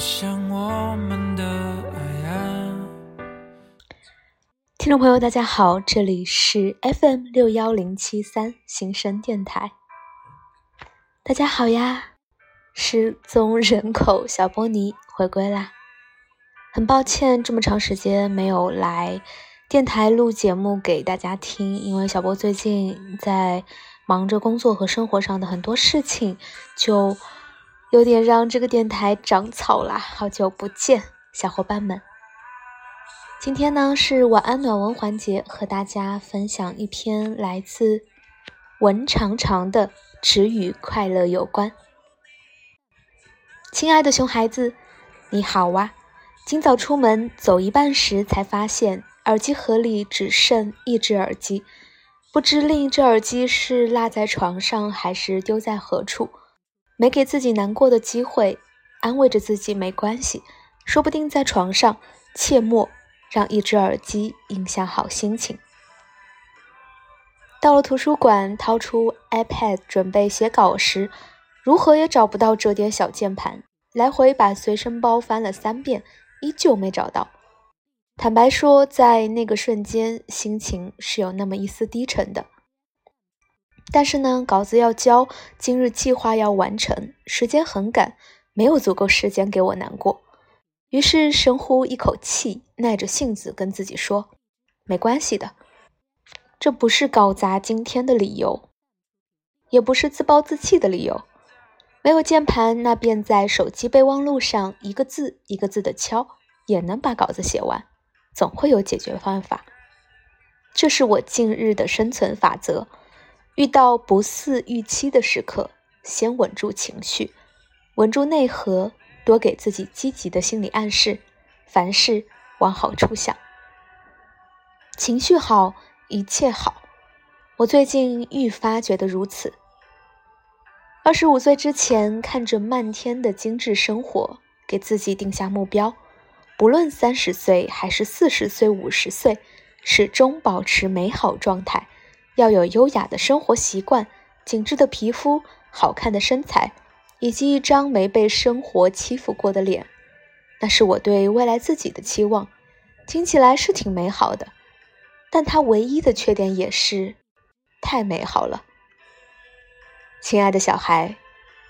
像我们的爱啊。听众朋友，大家好，这里是 FM 六幺零七三新生电台。大家好呀，失踪人口小波尼回归啦。很抱歉，这么长时间没有来电台录节目给大家听，因为小波最近在忙着工作和生活上的很多事情，就有点让这个电台长草啦。好久不见，小伙伴们。今天呢是晚安暖文环节，和大家分享一篇来自文长长的《只与快乐有关》。亲爱的熊孩子，你好哇！今早出门走一半时，才发现耳机盒里只剩一只耳机，不知另一只耳机是落在床上还是丢在何处。没给自己难过的机会，安慰着自己没关系，说不定在床上。切莫。让一只耳机影响好心情。到了图书馆，掏出 iPad 准备写稿时，如何也找不到折叠小键盘，来回把随身包翻了三遍，依旧没找到。坦白说，在那个瞬间，心情是有那么一丝低沉的。但是呢，稿子要交，今日计划要完成，时间很赶，没有足够时间给我难过。于是深呼一口气，耐着性子跟自己说：“没关系的，这不是搞砸今天的理由，也不是自暴自弃的理由。没有键盘，那便在手机备忘录上一个字一个字的敲，也能把稿子写完。总会有解决方法。这是我近日的生存法则。遇到不似预期的时刻，先稳住情绪，稳住内核。”多给自己积极的心理暗示，凡事往好处想，情绪好，一切好。我最近愈发觉得如此。二十五岁之前，看着漫天的精致生活，给自己定下目标：不论三十岁还是四十岁、五十岁，始终保持美好状态，要有优雅的生活习惯、紧致的皮肤、好看的身材。以及一张没被生活欺负过的脸，那是我对未来自己的期望。听起来是挺美好的，但它唯一的缺点也是太美好了。亲爱的小孩，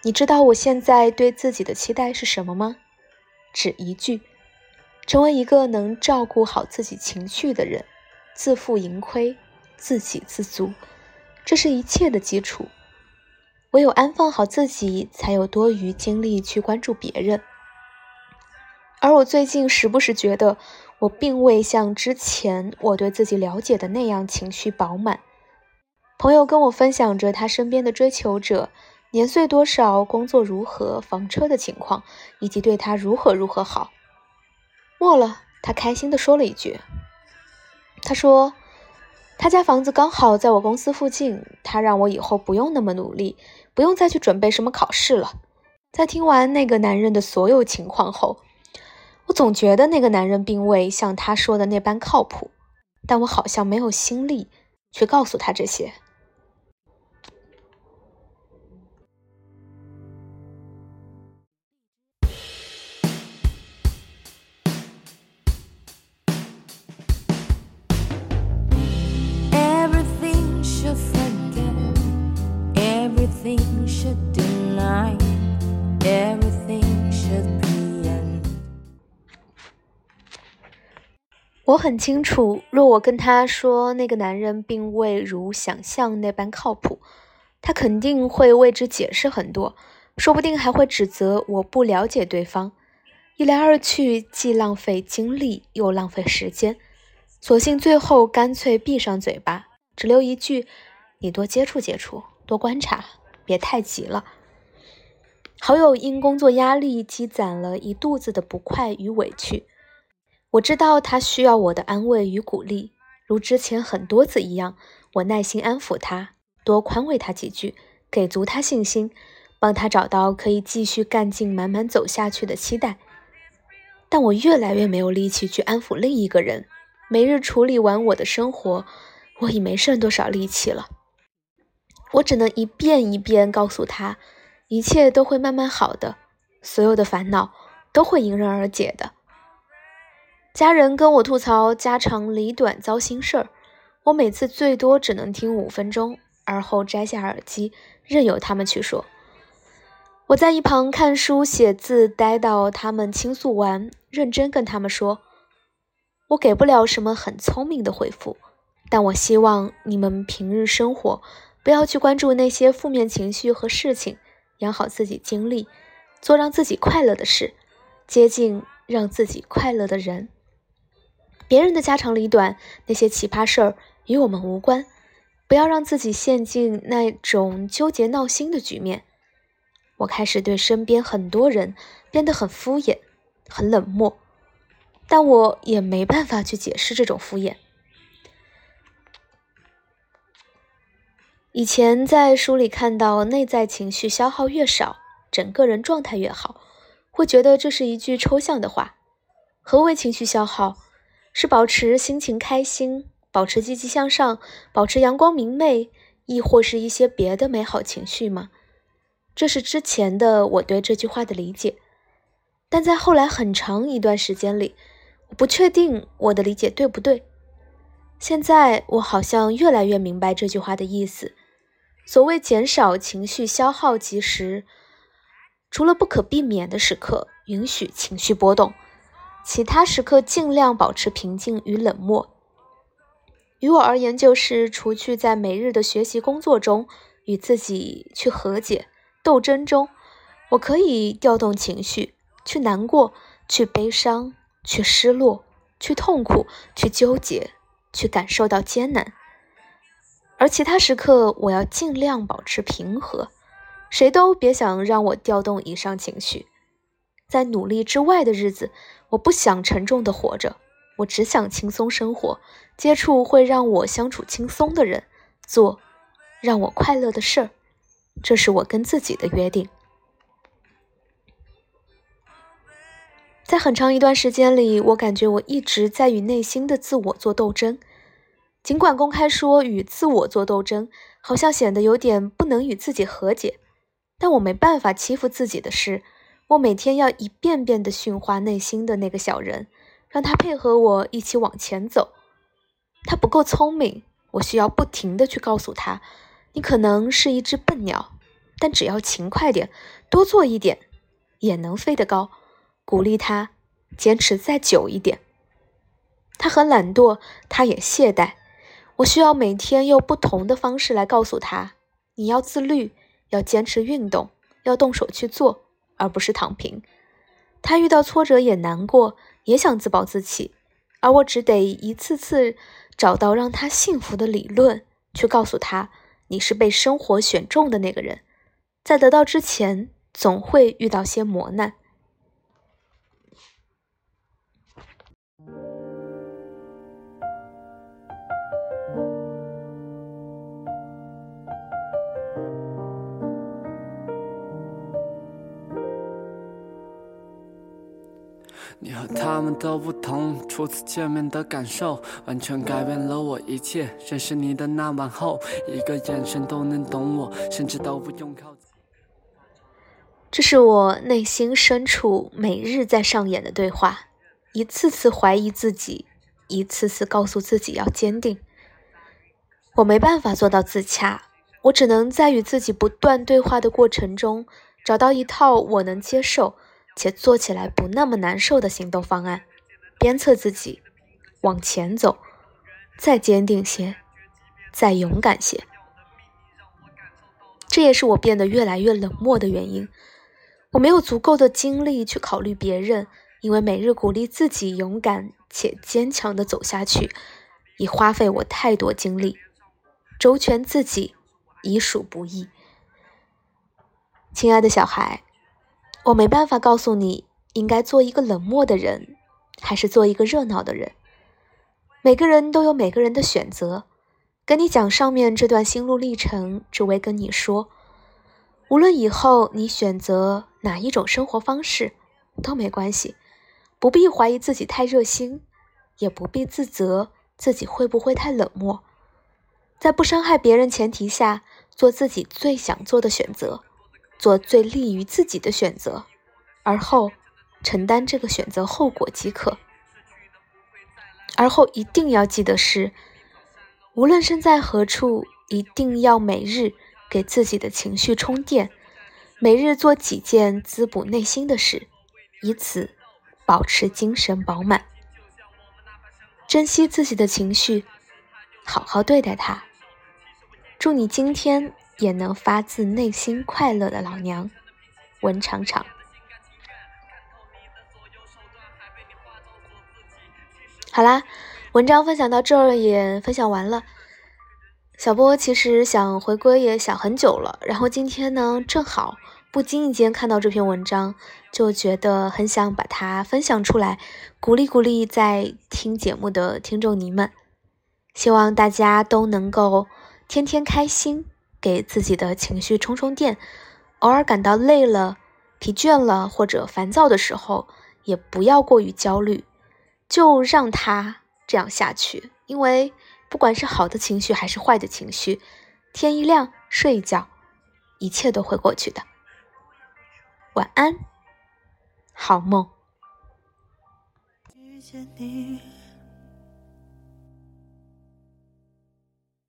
你知道我现在对自己的期待是什么吗？只一句：成为一个能照顾好自己情绪的人，自负盈亏，自给自足，这是一切的基础。唯有安放好自己，才有多余精力去关注别人。而我最近时不时觉得，我并未像之前我对自己了解的那样情绪饱满。朋友跟我分享着他身边的追求者年岁多少、工作如何、房车的情况，以及对他如何如何好。末了，他开心地说了一句：“他说。”他家房子刚好在我公司附近，他让我以后不用那么努力，不用再去准备什么考试了。在听完那个男人的所有情况后，我总觉得那个男人并未像他说的那般靠谱，但我好像没有心力去告诉他这些。我很清楚，若我跟他说那个男人并未如想象那般靠谱，他肯定会为之解释很多，说不定还会指责我不了解对方。一来二去，既浪费精力又浪费时间，索性最后干脆闭上嘴巴，只留一句：“你多接触接触，多观察，别太急了。”好友因工作压力积攒了一肚子的不快与委屈。我知道他需要我的安慰与鼓励，如之前很多次一样，我耐心安抚他，多宽慰他几句，给足他信心，帮他找到可以继续干劲满满走下去的期待。但我越来越没有力气去安抚另一个人，每日处理完我的生活，我已没剩多少力气了。我只能一遍一遍告诉他，一切都会慢慢好的，所有的烦恼都会迎刃而解的。家人跟我吐槽家长里短、糟心事儿，我每次最多只能听五分钟，而后摘下耳机，任由他们去说。我在一旁看书写字，待到他们倾诉完，认真跟他们说：“我给不了什么很聪明的回复，但我希望你们平日生活不要去关注那些负面情绪和事情，养好自己精力，做让自己快乐的事，接近让自己快乐的人。别人的家长里短，那些奇葩事儿与我们无关，不要让自己陷进那种纠结闹心的局面。”我开始对身边很多人变得很敷衍、很冷漠，但我也没办法去解释这种敷衍。以前在书里看到，内在情绪消耗越少，整个人状态越好，会觉得这是一句抽象的话。何为情绪消耗？是保持心情开心，保持积极向上，保持阳光明媚，亦或是一些别的美好情绪吗？这是之前的我对这句话的理解，但在后来很长一段时间里，我不确定我的理解对不对。现在我好像越来越明白这句话的意思。所谓减少情绪消耗及时，除了不可避免的时刻允许情绪波动，其他时刻尽量保持平静与冷漠。于我而言，就是除去在每日的学习工作中与自己去和解。斗争中，我可以调动情绪，去难过，去悲伤，去失落，去痛苦，去纠结，去感受到艰难。而其他时刻，我要尽量保持平和，谁都别想让我调动以上情绪。在努力之外的日子，我不想沉重的活着，我只想轻松生活，接触会让我相处轻松的人，做让我快乐的事儿。这是我跟自己的约定。在很长一段时间里，我感觉我一直在与内心的自我做斗争。尽管公开说与自我做斗争，好像显得有点不能与自己和解，但我没办法欺负自己的是，我每天要一遍遍的驯化内心的那个小人，让他配合我一起往前走。他不够聪明，我需要不停的去告诉他。你可能是一只笨鸟，但只要勤快点，多做一点，也能飞得高。鼓励他坚持再久一点。他很懒惰，他也懈怠。我需要每天用不同的方式来告诉他：你要自律，要坚持运动，要动手去做，而不是躺平。他遇到挫折也难过，也想自暴自弃，而我只得一次次找到让他幸福的理论，去告诉他。你是被生活选中的那个人，在得到之前，总会遇到些磨难。你和他们都不同，初次见面的感受完全改变了我一切。认识你的那晚后，一个眼神都能懂我，甚至都不用靠近。这是我内心深处每日在上演的对话，一次次怀疑自己，一次次告诉自己要坚定。我没办法做到自洽，我只能在与自己不断对话的过程中，找到一套我能接受。且做起来不那么难受的行动方案，鞭策自己往前走，再坚定些，再勇敢些。这也是我变得越来越冷漠的原因。我没有足够的精力去考虑别人，因为每日鼓励自己勇敢且坚强地走下去，已花费我太多精力。周全自己已属不易。亲爱的小孩。我没办法告诉你应该做一个冷漠的人，还是做一个热闹的人。每个人都有每个人的选择。跟你讲上面这段心路历程，只为跟你说，无论以后你选择哪一种生活方式，都没关系。不必怀疑自己太热心，也不必自责自己会不会太冷漠。在不伤害别人前提下，做自己最想做的选择。做最利于自己的选择，而后承担这个选择后果即可。而后一定要记得是，无论身在何处，一定要每日给自己的情绪充电，每日做几件滋补内心的事，以此保持精神饱满。珍惜自己的情绪，好好对待它。祝你今天也能发自内心快乐的老娘，文长长。好啦，文章分享到这儿也分享完了。小波其实想回归也想很久了，然后今天呢，正好不经意间看到这篇文章，就觉得很想把它分享出来，鼓励鼓励在听节目的听众你们。希望大家都能够天天开心，给自己的情绪充充电。偶尔感到累了、疲倦了或者烦躁的时候，也不要过于焦虑。就让它这样下去，因为不管是好的情绪还是坏的情绪，天一亮睡一觉，一切都会过去的。晚安，好梦。遇见你